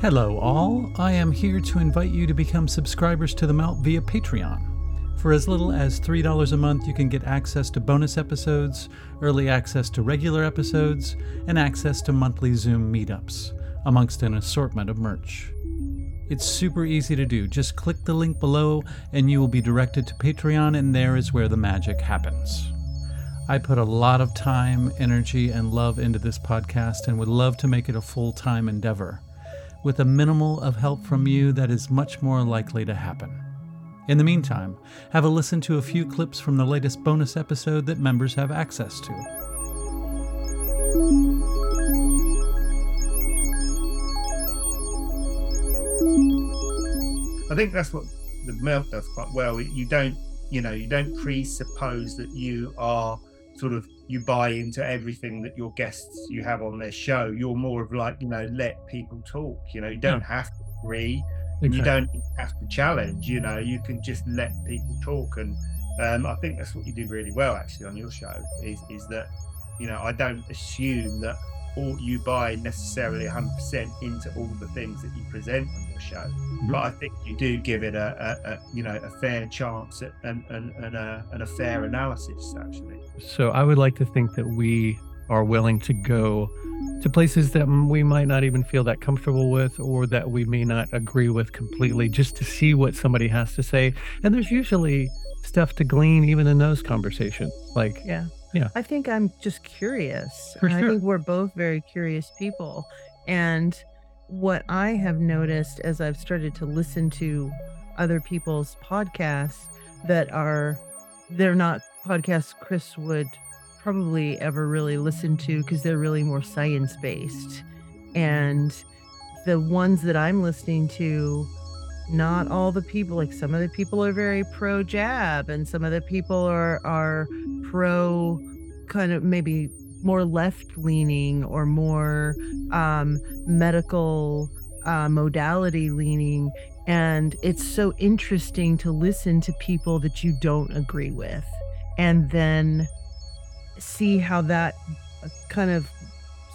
Hello, all. I am here to invite you to become subscribers to The Melt via Patreon. For as little as $3 a month, you can get access to bonus episodes, early access to regular episodes, and access to monthly Zoom meetups, amongst an assortment of merch. It's super easy to do. Just click the link below, and you will be directed to Patreon, and there is where the magic happens. I put a lot of time, energy, and love into this podcast and would love to make it a full time endeavor. With a minimal of help from you, that is much more likely to happen. In the meantime, have a listen to a few clips from the latest bonus episode that members have access to. I think that's what the melt does quite well. You don't, you know, you don't presuppose that you are sort of you buy into everything that your guests you have on their show. You're more of like, you know, let people talk. You know, you don't have to agree, and you don't have to challenge. You know, you can just let people talk, and um, I think that's what you do really well actually on your show. Is is that, you know, I don't assume that all you buy necessarily 100% into all the things that you present on your show Mm-hmm. but i think you do give it a, a, a you know a fair chance at, and, and, and, a, and a fair analysis actually So I would like to think that we are willing to go to places that we might not even feel that comfortable with or that we may not agree with completely just to see what somebody has to say. And there's usually stuff to glean even in those conversations. Like, Yeah. Yeah. I think I'm just curious. For and I think we're both very curious people. And what I have noticed as I've started to listen to other people's podcasts that are they're not podcasts Chris would probably ever really listen to because they're really more science based. And the ones that I'm listening to, not all the people like some of the people are very pro jab and some of the people are are pro kind of maybe more left leaning or more um, medical uh, modality leaning. And it's so interesting to listen to people that you don't agree with and then see how that uh, kind of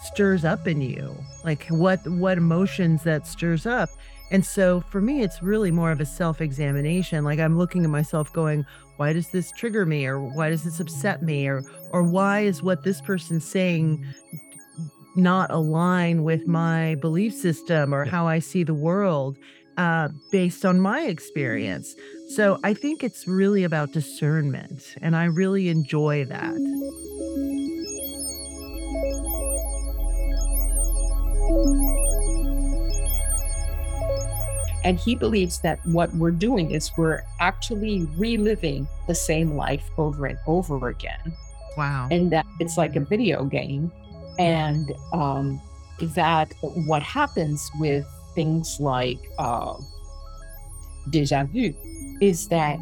stirs up in you. Like what what emotions that stirs up and so for me it's really more of a self-examination. Like i'm looking at myself going why does this trigger me? Or why does this upset me? Or or why is what this person's saying not align with my belief system or Yeah. how i see the world uh, based on my experience? So i think it's really about discernment and i really enjoy that And he believes that what we're doing is we're actually reliving the same life over and over again. wow And that it's like a video game. And um, that what happens with things like uh, deja vu is that,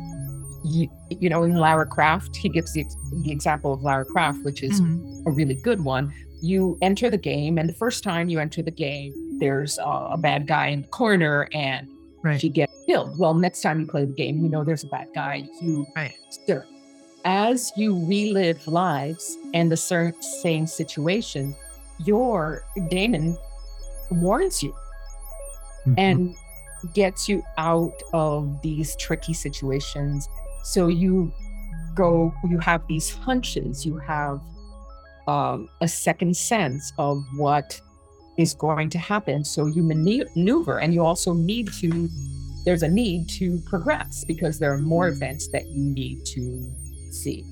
you, you know, in Lara Croft, he gives the, the example of Lara Croft, which is Mhm. a really good one. You enter the game, and the first time you enter the game, there's uh, a bad guy in the corner, and right she gets killed. Well, next time you play the game, you know there's a bad guy. You right stir. As you relive lives and the same situation, your Daemon warns you mhm. and gets you out of these tricky situations. So you go, you have these hunches, you have um, a second sense of what is going to happen. So you maneuver, and you also need to, there's a need to progress because there are more events that you need to see.